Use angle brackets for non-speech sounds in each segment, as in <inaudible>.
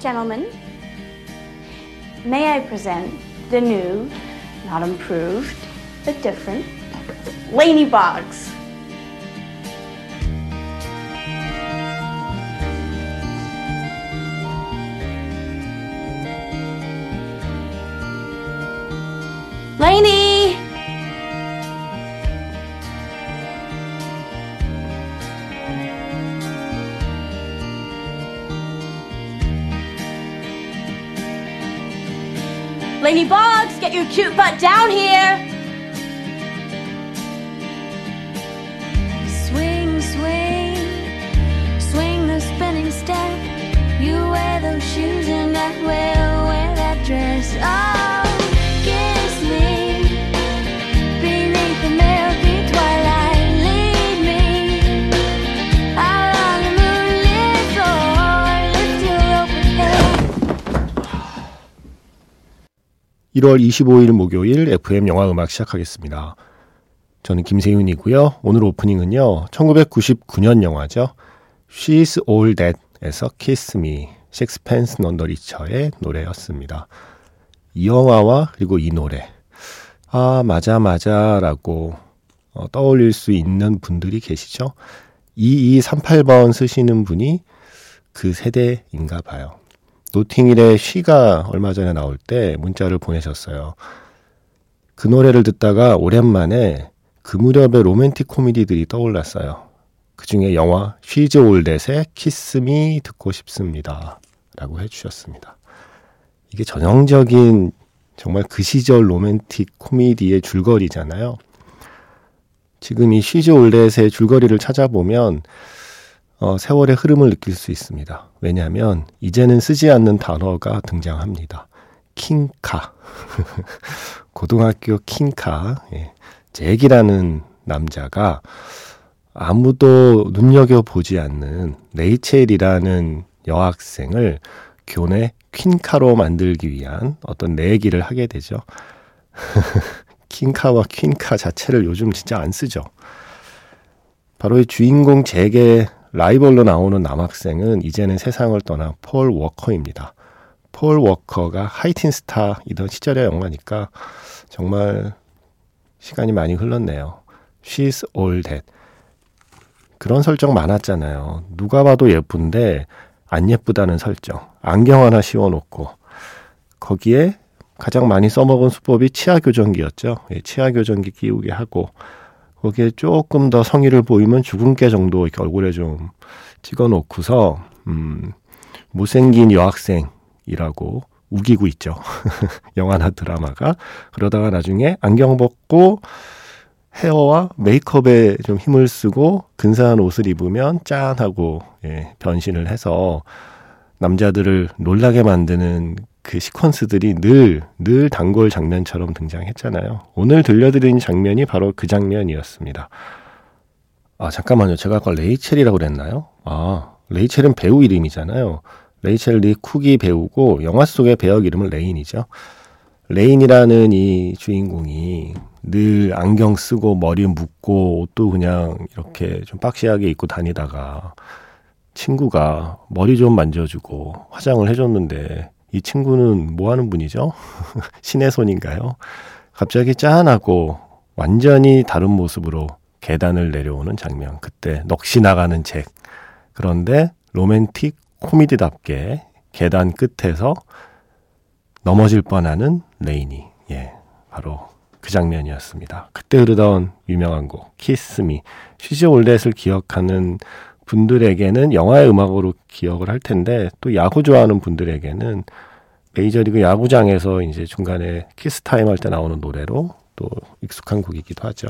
Gentlemen, may I present the new, not improved, but different, Laney Boggs. Laney! Laney Boggs, get your cute butt down here! 1월 25일 목요일 FM 영화 음악 시작하겠습니다. 저는 김세윤이고요. 오늘 오프닝은요. 1999년 영화죠. She's All That에서 Kiss Me, 셰익스펜스 넌더 리처의 노래였습니다. 이 영화와 그리고 이 노래 아 맞아 맞아라고 어, 떠올릴 수 있는 분들이 계시죠. 2238번 쓰시는 분이 그 세대인가 봐요. 노팅힐의 She가 얼마 전에 나올 때 문자를 보내셨어요. 그 노래를 듣다가 오랜만에 그 무렵의 로맨틱 코미디들이 떠올랐어요. 그 중에 영화 She's All That의 Kiss Me 듣고 싶습니다. 라고 해주셨습니다. 이게 전형적인 정말 그 시절 로맨틱 코미디의 줄거리잖아요. 지금 이 She's All That의 줄거리를 찾아보면 어, 세월의 흐름을 느낄 수 있습니다. 왜냐하면 이제는 쓰지 않는 단어가 등장합니다. 킹카. <laughs> 고등학교 킹카. 예. 잭이라는 남자가 아무도 눈여겨보지 않는 레이첼이라는 여학생을 교내 퀸카로 만들기 위한 어떤 내기를 하게 되죠. <laughs> 킹카와 퀸카 자체를 요즘 진짜 안 쓰죠. 바로 이 주인공 잭의 라이벌로 나오는 남학생은 이제는 세상을 떠난 폴 워커입니다. 폴 워커가 하이틴 스타이던 시절의 영화니까 정말 시간이 많이 흘렀네요. She's all that. 그런 설정 많았잖아요. 누가 봐도 예쁜데 안 예쁘다는 설정. 안경 하나 씌워놓고 거기에 가장 많이 써먹은 수법이 치아 교정기였죠. 예, 치아 교정기 끼우게 하고 거기에 조금 더 성의를 보이면 주근깨 정도 이렇게 얼굴에 좀 찍어 놓고서, 음, 못생긴 여학생이라고 우기고 있죠. <laughs> 영화나 드라마가. 그러다가 나중에 안경 벗고 헤어와 메이크업에 좀 힘을 쓰고 근사한 옷을 입으면 짠하고 예, 변신을 해서 남자들을 놀라게 만드는 그 시퀀스들이 늘, 늘 단골 장면처럼 등장했잖아요. 오늘 들려드린 장면이 바로 그 장면이었습니다. 아, 잠깐만요. 제가 아까 레이첼이라고 그랬나요? 아, 레이첼은 배우 이름이잖아요. 레이첼 리 쿡이 배우고 영화 속의 배역 이름은 레인이죠. 레인이라는 이 주인공이 늘 안경 쓰고 머리 묶고 옷도 그냥 이렇게 좀 boxy하게 입고 다니다가 친구가 머리 좀 만져주고 화장을 해줬는데 이 친구는 뭐 하는 분이죠? <laughs> 신의 손인가요? 갑자기 짠하고 완전히 다른 모습으로 계단을 내려오는 장면. 그때 넋이 나가는 잭. 그런데 로맨틱 코미디답게 계단 끝에서 넘어질 뻔하는 레인이. 예, 바로 그 장면이었습니다. 그때 흐르던 유명한 곡, Kiss Me. She's All That을 기억하는 분들에게는 영화의 음악으로 기억을 할 텐데 또 야구 좋아하는 분들에게는 메이저리그 야구장에서 이제 중간에 키스 타임 할 때 나오는 노래로 또 익숙한 곡이기도 하죠.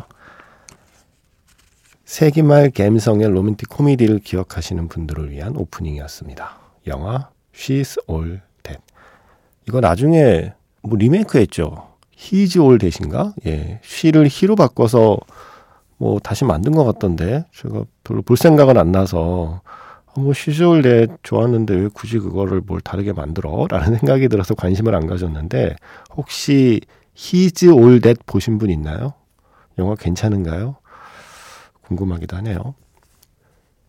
세기말 감성의 로맨틱 코미디를 기억하시는 분들을 위한 오프닝이었습니다. 영화 She's All That. 이거 나중에 뭐 리메이크 했죠. He's All That인가? 예. she를 he로 바꿔서 뭐 다시 만든 것 같던데 제가 별로 볼 생각은 안 나서 아, 뭐 시즈올 내 좋았는데 왜 굳이 그거를 뭘 다르게 만들어? 라는 <laughs> 생각이 들어서 관심을 안 가졌는데 혹시 He's All That 보신 분 있나요? 영화 괜찮은가요? 궁금하기도 하네요.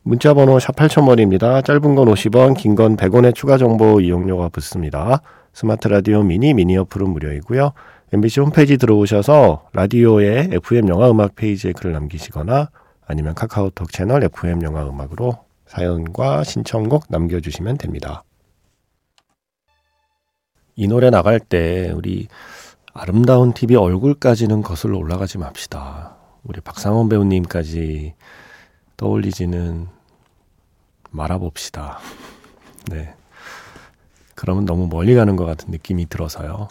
문자 번호 샵 8000번입니다. 짧은 건 50원, 긴 건 100원의 추가 정보 이용료가 붙습니다. 스마트 라디오 미니, 미니 어플은 무료이고요. MBC 홈페이지 들어오셔서 라디오의 FM 영화 음악 페이지에 글을 남기시거나 아니면 카카오톡 채널 FM 영화 음악으로 사연과 신청곡 남겨주시면 됩니다. 이 노래 나갈 때 우리 아름다운 TV 얼굴까지는 거슬러 올라가지 맙시다. 우리 박상원 배우님까지 떠올리지는 말아봅시다. <laughs> 네. 그러면 너무 멀리 가는 것 같은 느낌이 들어서요.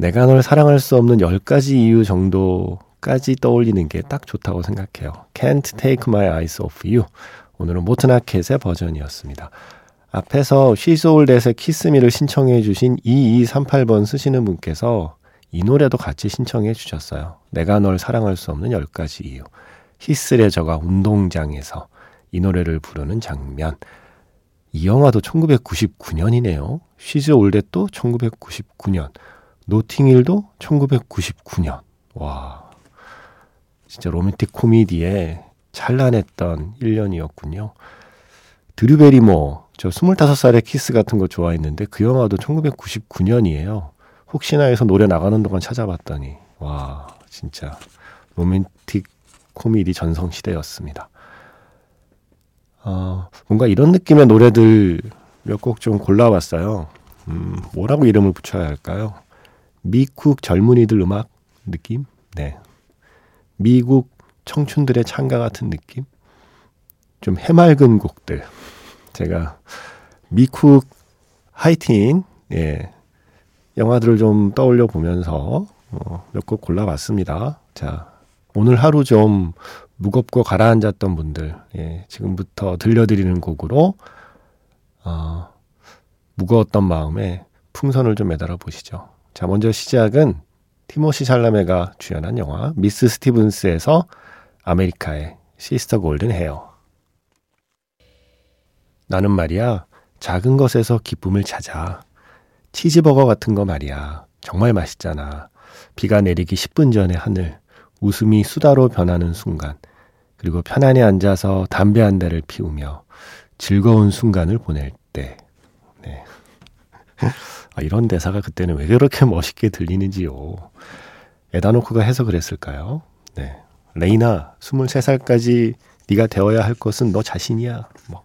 내가 널 사랑할 수 없는 10가지 이유 정도까지 떠올리는 게 딱 좋다고 생각해요. Can't take my eyes off you. 오늘은 모트나켓의 버전이었습니다. 앞에서 쉬소울댓의 키스미를 신청해 주신 2238번 쓰시는 분께서 이 노래도 같이 신청해 주셨어요. 내가 널 사랑할 수 없는 10가지 이유. 히스레저가 운동장에서 이 노래를 부르는 장면. 이 영화도 1999년이네요. 쉬즈 올댓도 1999년. 노팅힐도 1999년. 와. 진짜 로맨틱 코미디에 찬란했던 1년이었군요. 드류 베리모어, 저 25살의 키스 같은 거 좋아했는데 그 영화도 1999년이에요. 혹시나 해서 노래 나가는 동안 찾아봤더니, 와, 진짜 로맨틱 코미디 전성시대였습니다. 어, 뭔가 이런 느낌의 노래들 몇 곡 좀 골라봤어요. 음, 뭐라고 이름을 붙여야 할까요? 미국 젊은이들 음악 느낌? 네. 미국 청춘들의 창가 같은 느낌? 좀 해맑은 곡들. 제가 미국 하이틴, 예, 영화들을 좀 떠올려 보면서 어, 몇곡 골라봤습니다. 자, 오늘 하루 좀 무겁고 가라앉았던 분들, 예, 지금부터 들려드리는 곡으로, 어, 무거웠던 마음에 풍선을 좀 매달아 보시죠. 자, 먼저 시작은 티모시 샬라메가 주연한 영화 Miss Stevens에서 아메리카의 Sister Golden Hair. 나는 말이야, 작은 것에서 기쁨을 찾아. 치즈버거 같은 거 말이야. 정말 맛있잖아. 비가 내리기 10분 전에 하늘. 웃음이 수다로 변하는 순간, 그리고 편안히 앉아서 담배 한 대를 피우며 즐거운 순간을 보낼 때, 네. <laughs> 아, 이런 대사가 그때는 왜 그렇게 멋있게 들리는지요. 에단 호크가 해서 그랬을까요? 네. 레이나, 23살까지 네가 되어야 할 것은 너 자신이야. 뭐.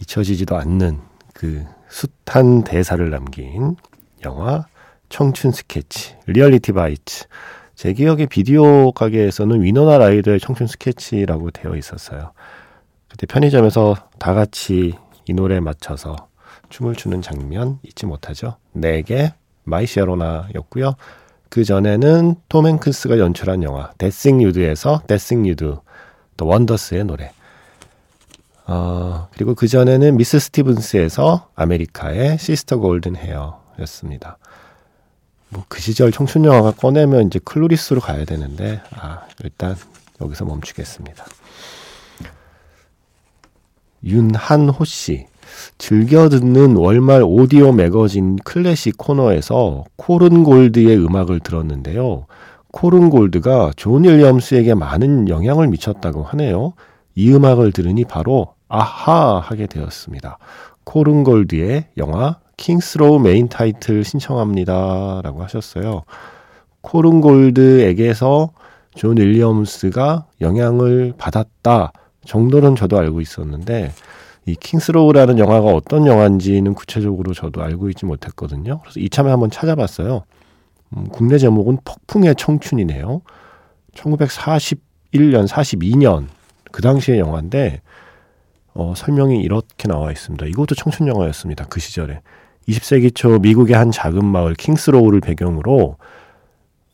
잊혀지지도 않는 그 숱한 대사를 남긴 영화 청춘 스케치, Reality Bites. 제 기억에 비디오 가게에서는 위노나 라이더의 청춘 스케치라고 되어 있었어요. 그때 편의점에서 다 같이 이 노래에 맞춰서 춤을 추는 장면 잊지 못하죠. 낵의 My Sharona였고요. 그 전에는 톰 행크스가 연출한 영화 데싱 유드에서 데싱 유드 더 원더스의 노래. 어, 그리고 그 전에는 Miss Stevens에서 아메리카의 Sister Golden Hair였습니다. 뭐 그 시절 청춘 영화가 꺼내면 이제 Clueless로 가야 되는데 아 일단 여기서 멈추겠습니다. 윤한호 씨 즐겨 듣는 월말 오디오 매거진 클래식 코너에서 코른골드의 음악을 들었는데요. 코른골드가 존 윌리엄스에게 많은 영향을 미쳤다고 하네요. 이 음악을 들으니 바로 아하 하게 되었습니다. 코른골드의 영화 Kings Row 메인 타이틀 신청합니다. 라고 하셨어요. 코른골드에게서 존 윌리엄스가 영향을 받았다 정도는 저도 알고 있었는데 이 Kings Row라는 영화가 어떤 영화인지는 구체적으로 저도 알고 있지 못했거든요. 그래서 이참에 한번 찾아봤어요. 음, 국내 제목은 폭풍의 청춘이네요. 1941년, 42년 그 당시의 영화인데 어, 설명이 이렇게 나와 있습니다. 이것도 청춘 영화였습니다. 그 시절에 20세기 초 미국의 한 작은 마을 킹스로우를 배경으로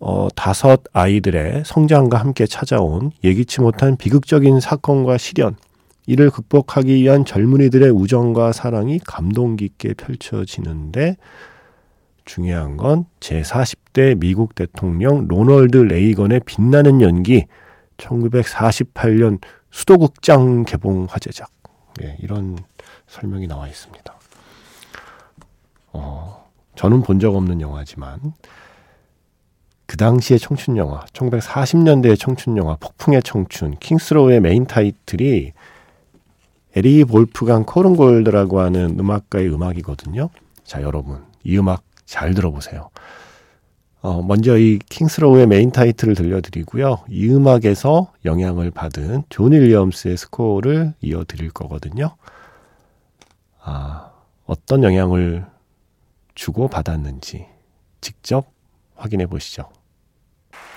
어, 다섯 아이들의 성장과 함께 찾아온 예기치 못한 비극적인 사건과 시련, 이를 극복하기 위한 젊은이들의 우정과 사랑이 감동 깊게 펼쳐지는데 중요한 건 제40대 미국 대통령 로널드 레이건의 빛나는 연기 1948년 수도극장 개봉 화제작. 예, 이런 설명이 나와 있습니다. 어, 저는 본 적 없는 영화지만 그 당시의 청춘 영화, 1940년대의 청춘 영화, 폭풍의 청춘, Kings Row의 메인 타이틀이 에리히 볼프강 코른골드라고 하는 음악가의 음악이거든요. 자, 여러분, 이 음악 잘 들어보세요. 어, 먼저 이 Kings Row의 메인 타이틀을 들려드리고요. 이 음악에서 영향을 받은 존 윌리엄스의 스코어를 이어드릴 거거든요. 아, 어떤 영향을 주고 받았는지 직접 확인해 보시죠.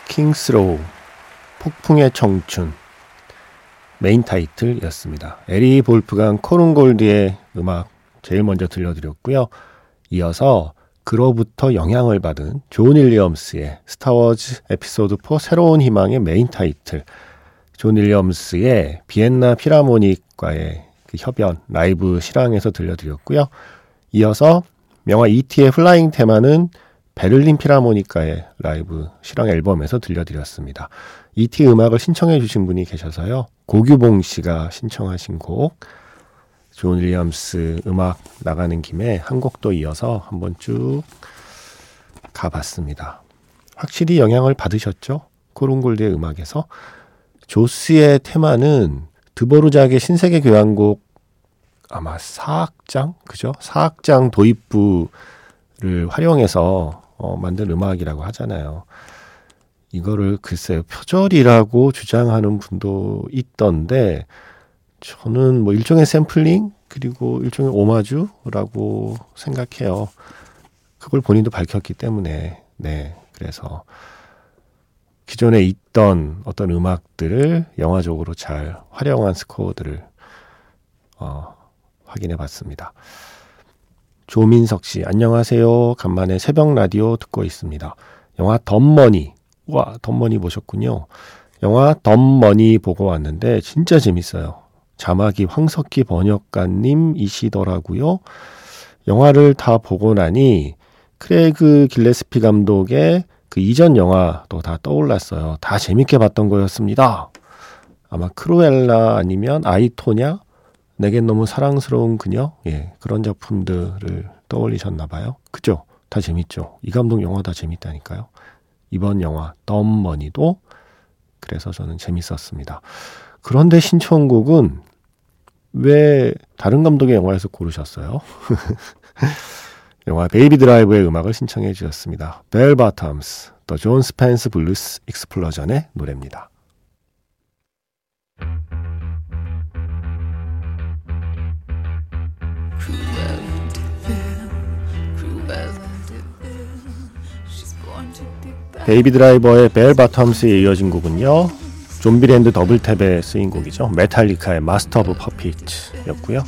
Kings Row, 폭풍의 청춘, 메인 타이틀이었습니다. 에리히 볼프강 코른골드의 음악 제일 먼저 들려드렸고요. 이어서 그로부터 영향을 받은 존 윌리엄스의 Star Wars 에피소드 4 새로운 희망의 메인 타이틀 존 윌리엄스의 비엔나 필하모닉과의 그 협연 라이브 실황에서 들려드렸고요. 이어서 영화 E.T.의 Flying Theme는 베를린 필하모니커의 라이브 실황 앨범에서 들려드렸습니다. E.T. 음악을 신청해 주신 분이 계셔서요. 고규봉 씨가 신청하신 곡 존 윌리엄스 음악 나가는 김에 한 곡도 이어서 한번 쭉 가봤습니다. 확실히 영향을 받으셨죠? 코른골드의 음악에서. Jaws의 테마는 드보르작의 신세계 교향곡 아마 사악장 그죠? 사악장 도입부를 활용해서 어, 만든 음악이라고 하잖아요. 이거를 글쎄요 표절이라고 주장하는 분도 있던데 저는 뭐 일종의 샘플링 그리고 일종의 오마주라고 생각해요. 그걸 본인도 밝혔기 때문에 네 그래서 기존에 있던 어떤 음악들을 영화적으로 잘 활용한 스코어들을 어, 확인해 봤습니다. 조민석 씨, 안녕하세요. 간만에 새벽 라디오 듣고 있습니다. 영화 덤머니. 와, 덤머니 보셨군요. 영화 Dumb Money 보고 왔는데 진짜 재밌어요. 자막이 황석기 번역가님이시더라고요. 영화를 다 보고 나니 크레이그 길레스피 감독의 그 이전 영화도 다 떠올랐어요. 다 재밌게 봤던 거였습니다. 아마 Cruella 아니면 I, Tonya? 내겐 너무 사랑스러운 그녀? 예, 그런 작품들을 떠올리셨나 봐요. 그죠? 다 재밌죠? 이 감독 영화 다 재밌다니까요. 이번 영화 Dumb Money도 그래서 저는 재밌었습니다. 그런데 신청곡은 왜 다른 감독의 영화에서 고르셨어요? <laughs> 영화 Baby Driver의 음악을 신청해 주셨습니다. Bellbottoms, The Jon Spencer Blues Explosion의 노래입니다. Baby Driver의 Bellbottoms에 이어진 곡은요. Zombieland Double Tap에 쓰인 곡이죠. 메탈리카의 Master of Puppets였고요.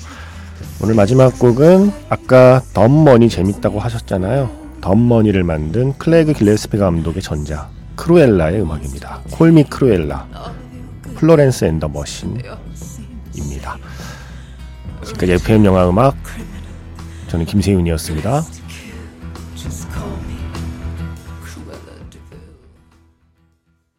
오늘 마지막 곡은 아까 Dumb Money 재밌다고 하셨잖아요. Dumb Money를 만든 크레이그 길레스피 감독의 전작 Cruella의 음악입니다. Call Me Cruella Florence and the Machine입니다. 지금까지 FM 영화 음악 저는 김세윤이었습니다.